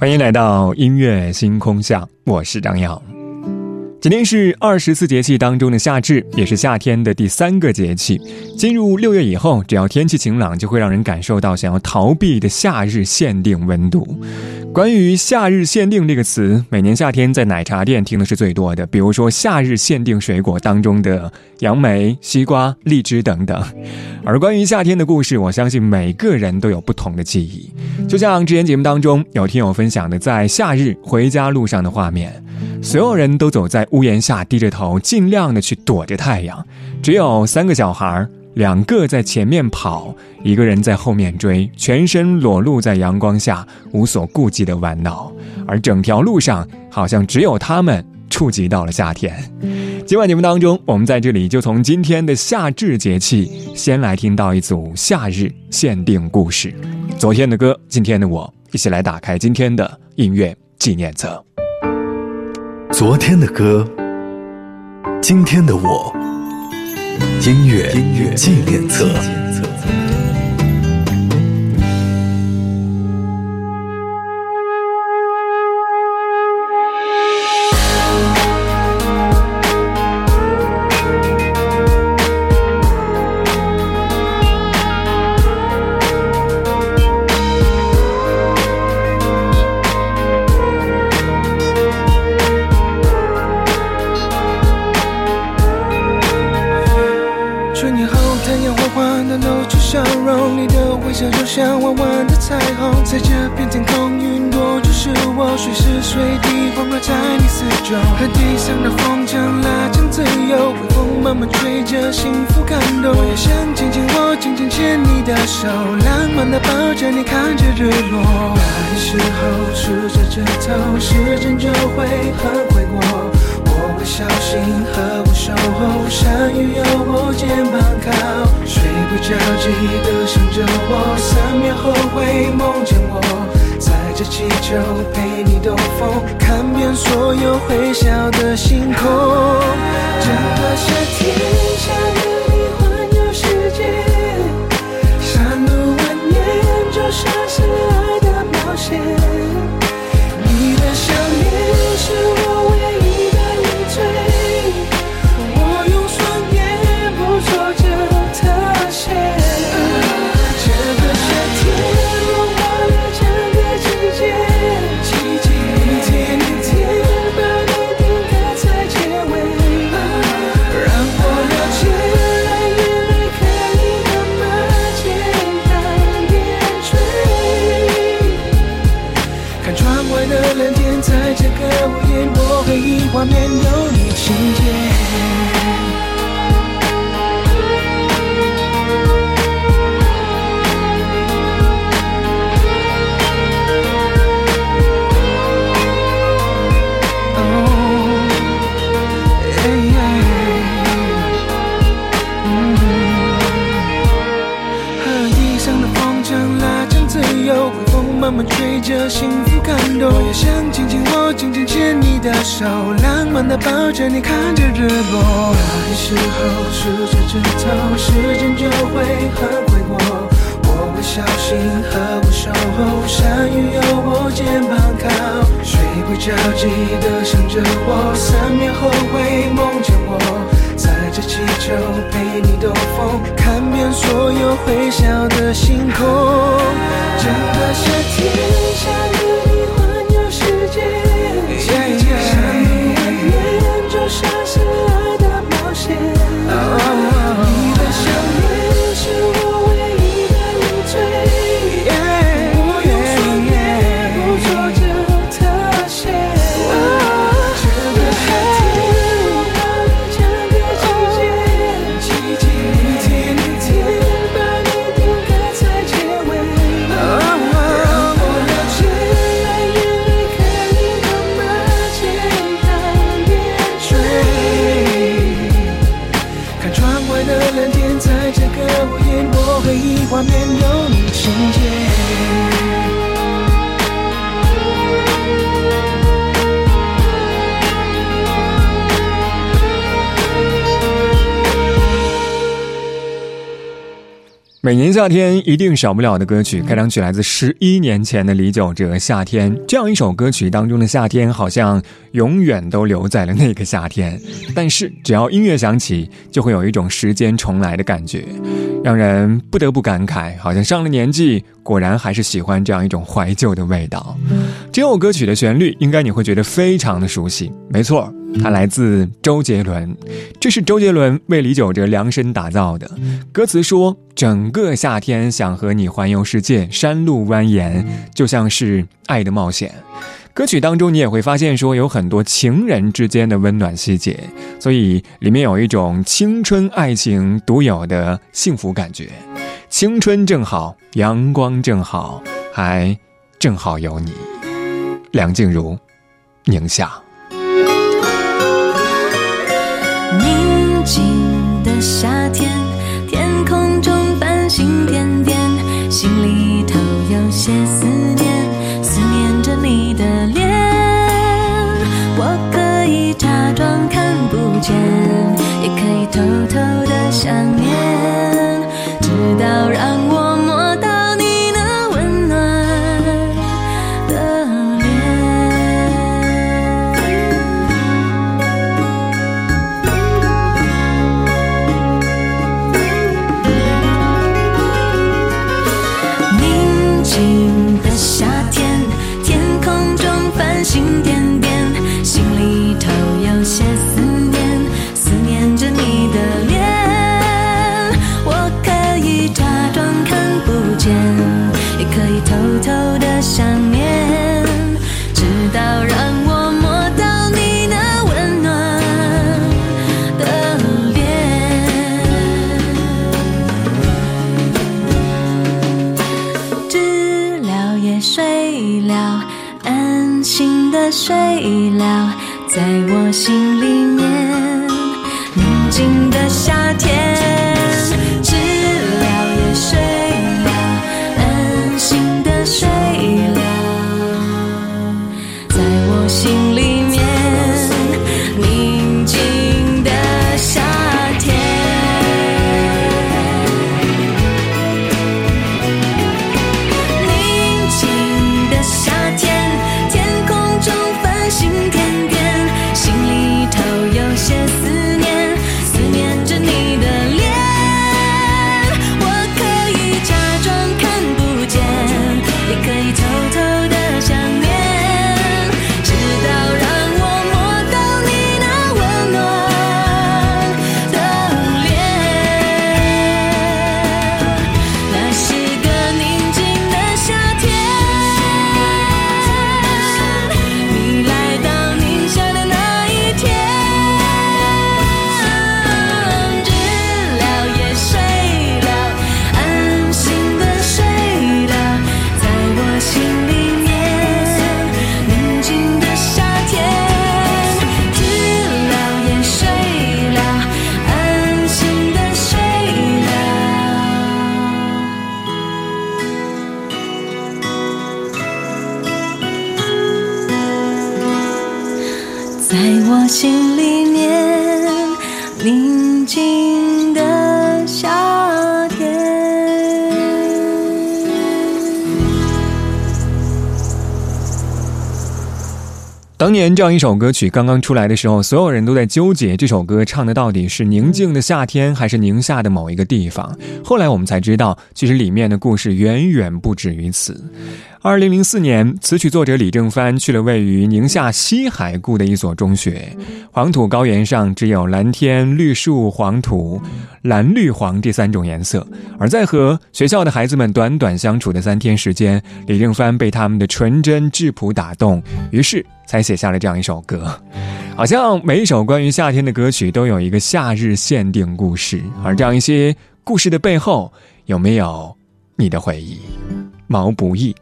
欢迎来到音乐星空下，我是张扬。今天是二十四节气当中的夏至，也是夏天的第三个节气。进入六月以后，只要天气晴朗，就会让人感受到想要逃避的夏日限定温度。关于“夏日限定”这个词，每年夏天在奶茶店听的是最多的。比如说，夏日限定水果当中的杨梅、西瓜、荔枝等等。而关于夏天的故事，我相信每个人都有不同的记忆。就像之前节目当中有听友分享的，在夏日回家路上的画面，所有人都走在屋檐下，低着头，尽量的去躲着太阳。只有三个小孩，两个在前面跑，一个人在后面追，全身裸露在阳光下，无所顾忌的玩闹。而整条路上，好像只有他们触及到了夏天。今晚节目当中，我们在这里就从今天的夏至节气，先来听到一组夏日限定故事。昨天的歌，今天的我，一起来打开今天的音乐纪念册。昨天的歌，今天的我，音乐纪念册。像弯弯的彩虹，在这片天空云朵，就是我，随时随地环绕在你四周。和地上的风筝拉长自由，微风慢慢吹着幸福感动。我也想紧紧握，紧紧牵你的手，浪漫的抱着你看着日落。爱的时候数着指头，时间就会很快过。小心呵护守候下雨有我肩膀靠睡不着记得想着我三秒后会梦见我载着气球陪你兜风看遍所有会笑的星空。整个夏天陪你看着日落怕黑时候数着指头时间就会很快过。我会小心呵护守候下雨有我肩膀靠睡不着记得想着我三秒后会梦见我载着气球陪你兜风看遍所有会笑的星空整个夏天想回忆画面有你每年夏天一定少不了的歌曲，开场曲来自十一年前的李玖哲《夏天》。这样一首歌曲当中的夏天，好像永远都留在了那个夏天。但是只要音乐响起，就会有一种时间重来的感觉，让人不得不感慨，好像上了年纪，果然还是喜欢这样一种怀旧的味道。这首歌曲的旋律，应该你会觉得非常的熟悉。没错。它来自周杰伦，这是周杰伦为李玖哲量身打造的。歌词说：“整个夏天想和你环游世界，山路蜿蜒，就像是爱的冒险。”歌曲当中你也会发现说有很多情人之间的温暖细节，所以里面有一种青春爱情独有的幸福感觉。青春正好，阳光正好，还正好有你。梁静茹，宁夏。宁静的夏睡了在我心里面这样一首歌曲刚刚出来的时候，所有人都在纠结这首歌唱的到底是宁静的夏天，还是宁夏的某一个地方。后来我们才知道，其实里面的故事远远不止于此。二零零四年，词曲作者李正帆去了位于宁夏西海固的一所中学。黄土高原上只有蓝天、绿树、黄土，蓝绿黄这三种颜色。而在和学校的孩子们短短相处的三天时间，李正帆被他们的纯真质朴打动，于是才写下了这样一首歌。好像每一首关于夏天的歌曲都有一个夏日限定故事，而这样一些故事的背后，有没有你的回忆？毛不易。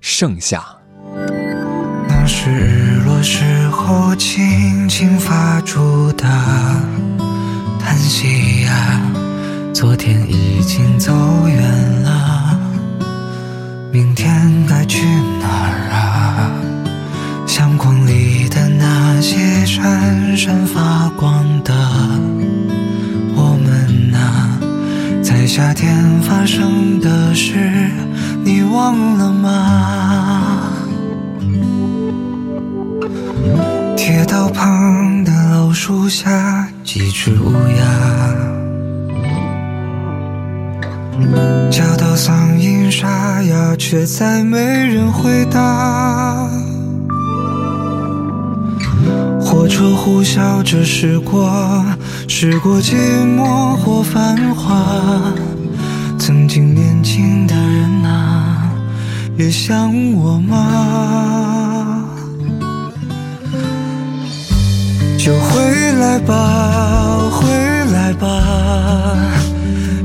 盛夏，那是日落时候轻轻发出的叹息呀。昨天已经走远了，明天该去哪儿啊？相框里的那些闪闪发光的，夏天发生的事，你忘了吗？铁道旁的老树下，几只乌鸦，叫到嗓音沙哑，却再没人回答。火车呼啸着驶过，驶过寂寞或繁华。曾经年轻的人啊，也想我吗？就回来吧，回来吧，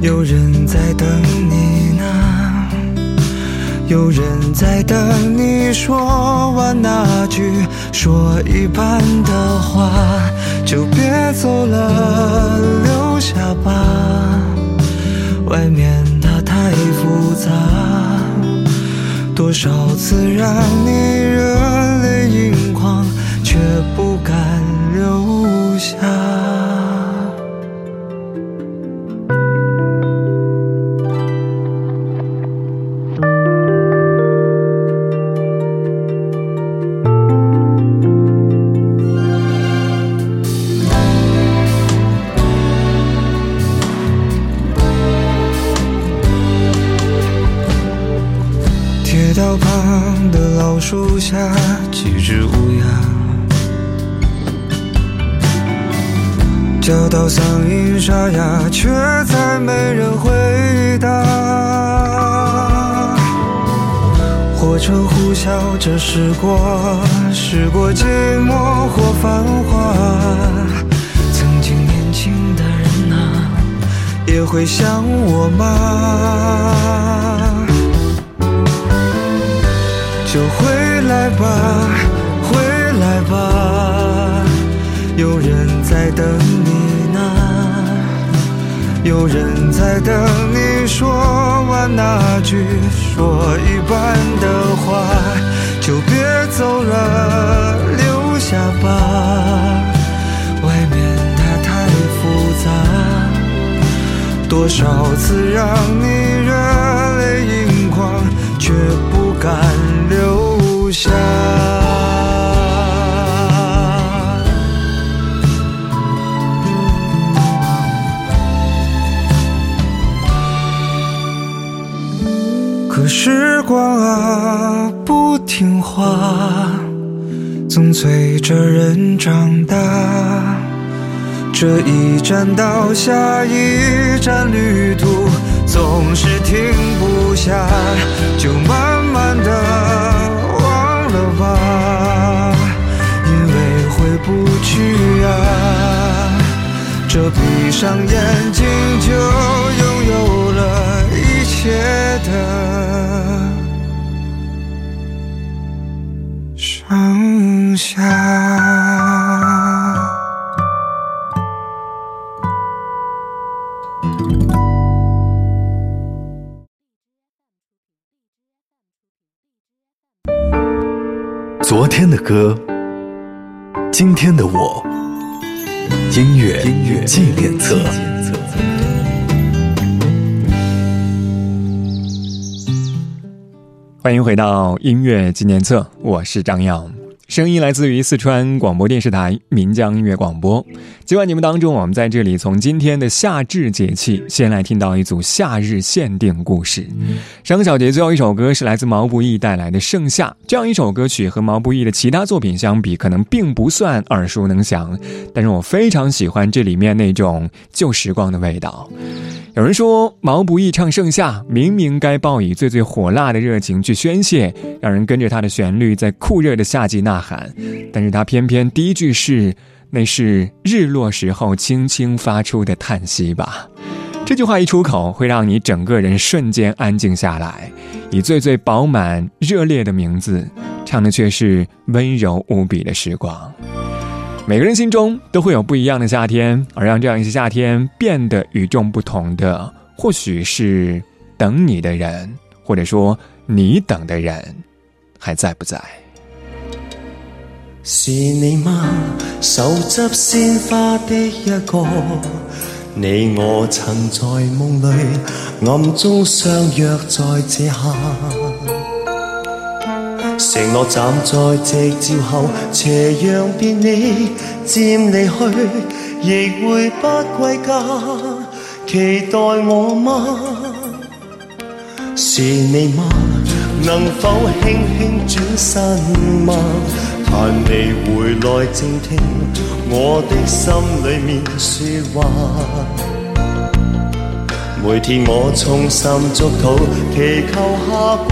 有人在等你呢。有人在等你说完那句说一半的话，走了，留下吧。外面它太复杂，多少次让你热泪盈眶，却不下，几只乌鸦，叫到嗓音沙哑，却再没人回答。火车呼啸着驶过，驶过寂寞或繁华。曾经年轻的人啊，也会想我吗？来吧，回来吧，有人在等你呢，有人在等你说完那句说一半的话，就别走了，留下吧，外面它太复杂，多少次让你热泪盈眶，却不敢留下。可时光啊，不听话，总催着人长大。这一站到下一站，旅途总是停不下，就慢慢的去啊。这闭上眼睛就拥有了一切的剩下。昨天的歌，今天的我，音乐音乐纪念册。欢迎回到音乐纪念册，我是张耀，声音来自于四川广播电视台岷江音乐广播。今晚节目当中，我们在这里从今天的夏至节气，先来听到一组夏日限定故事。上个小节最后一首歌是来自毛不易带来的《盛夏》，这样一首歌曲和毛不易的其他作品相比，可能并不算耳熟能详，但是我非常喜欢这里面那种旧时光的味道。有人说毛不易唱《盛夏》，明明该报以最最火辣的热情去宣泄，让人跟着他的旋律在酷热的夏季呐喊，但是他偏偏第一句是“那是日落时候轻轻发出的叹息吧”。这句话一出口，会让你整个人瞬间安静下来。以最最饱满、热烈的名字，唱的却是温柔无比的时光。每个人心中都会有不一样的夏天，而让这样一些夏天变得与众不同的，或许是等你的人，或者说你等的人，还在不在？是你嗎？手執鮮花的一個，你我曾在梦里暗中相约在这下，承诺站在夕照后，斜阳别你渐离去，亦会不归家。期待我吗？是你吗？能否轻轻转身吗？盼你回来静听我的心里面说话。每天我衷心祝祷，祈求夏季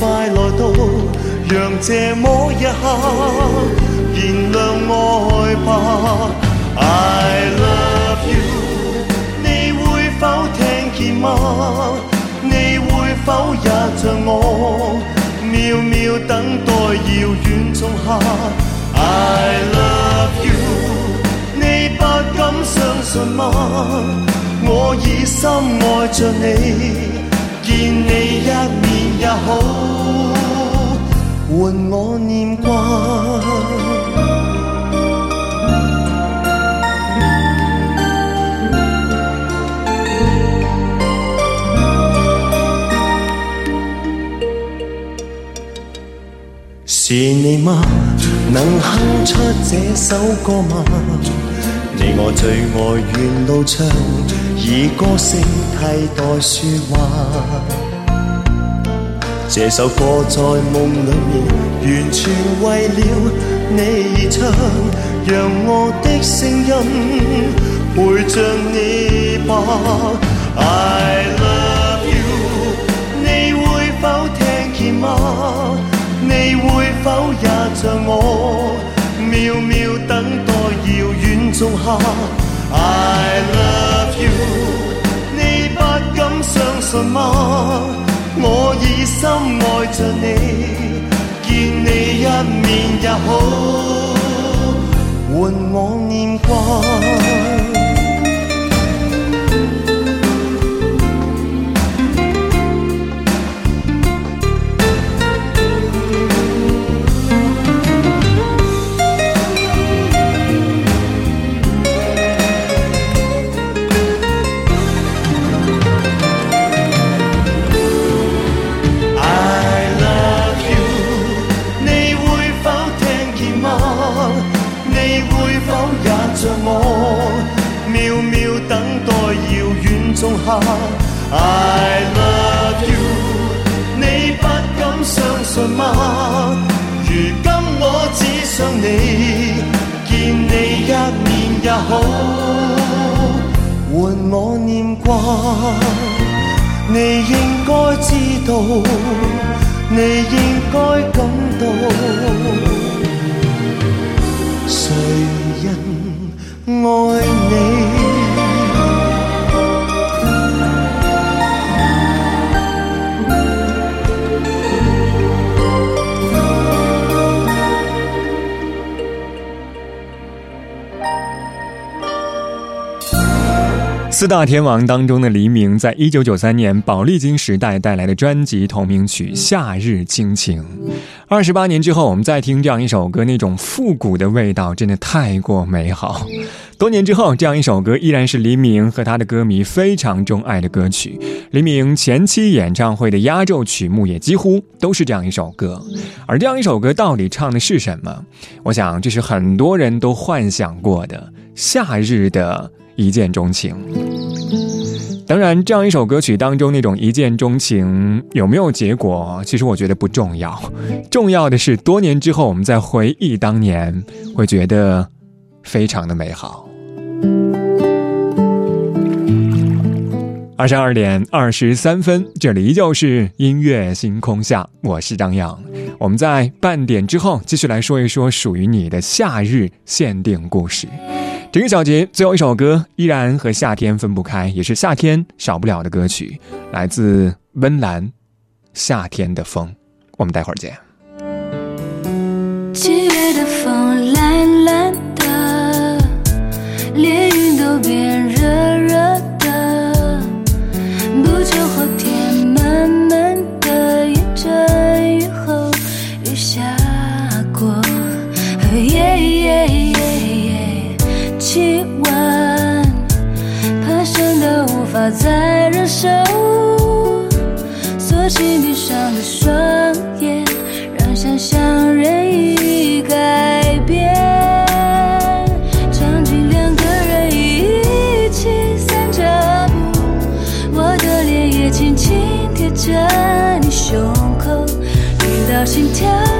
快来到，让这么一刻燃亮爱吧。I love you，你会否听见吗？你会否也像我，渺渺等待遥远仲夏？I love you，你不敢相信吗？我已深爱着你，见你一面也好，换我念挂。是你吗？能哼出这首歌吗？你我最爱沿路唱，以歌声替代说话。这首歌在梦里面，完全为了你而唱，让我的声音陪着你吧。I love you，你会否听见吗？你会否也像我，渺渺等待遥远仲夏？I love you，你不敢相信吗？我已深爱着你，见你一面也好，换我念挂。感四大天王当中的黎明，在一九九三年宝丽金时代带来的专辑同名曲《夏日惊情》。二十八年之后，我们再听这样一首歌，那种复古的味道真的太过美好。多年之后，这样一首歌依然是黎明和他的歌迷非常钟爱的歌曲。黎明前期演唱会的压轴曲目也几乎都是这样一首歌。而这样一首歌到底唱的是什么？我想这是很多人都幻想过的夏日的。一见钟情，当然，这样一首歌曲当中那种一见钟情有没有结果，其实我觉得不重要，重要的是多年之后我们再回忆当年，会觉得非常的美好。二十二点二十三分，这里依旧是音乐星空下，我是张扬。我们在半点之后继续来说一说属于你的夏日限定故事。整个小节最后一首歌依然和夏天分不开，也是夏天少不了的歌曲，来自温岚，《夏天的风》。我们待会儿见。七月的风懒懒的，连云都变热心跳，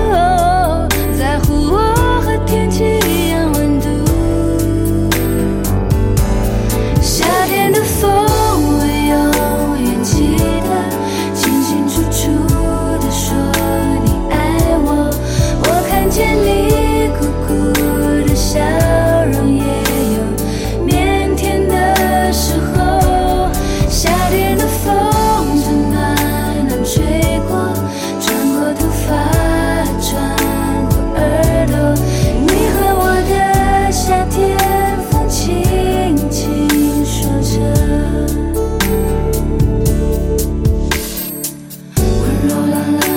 温柔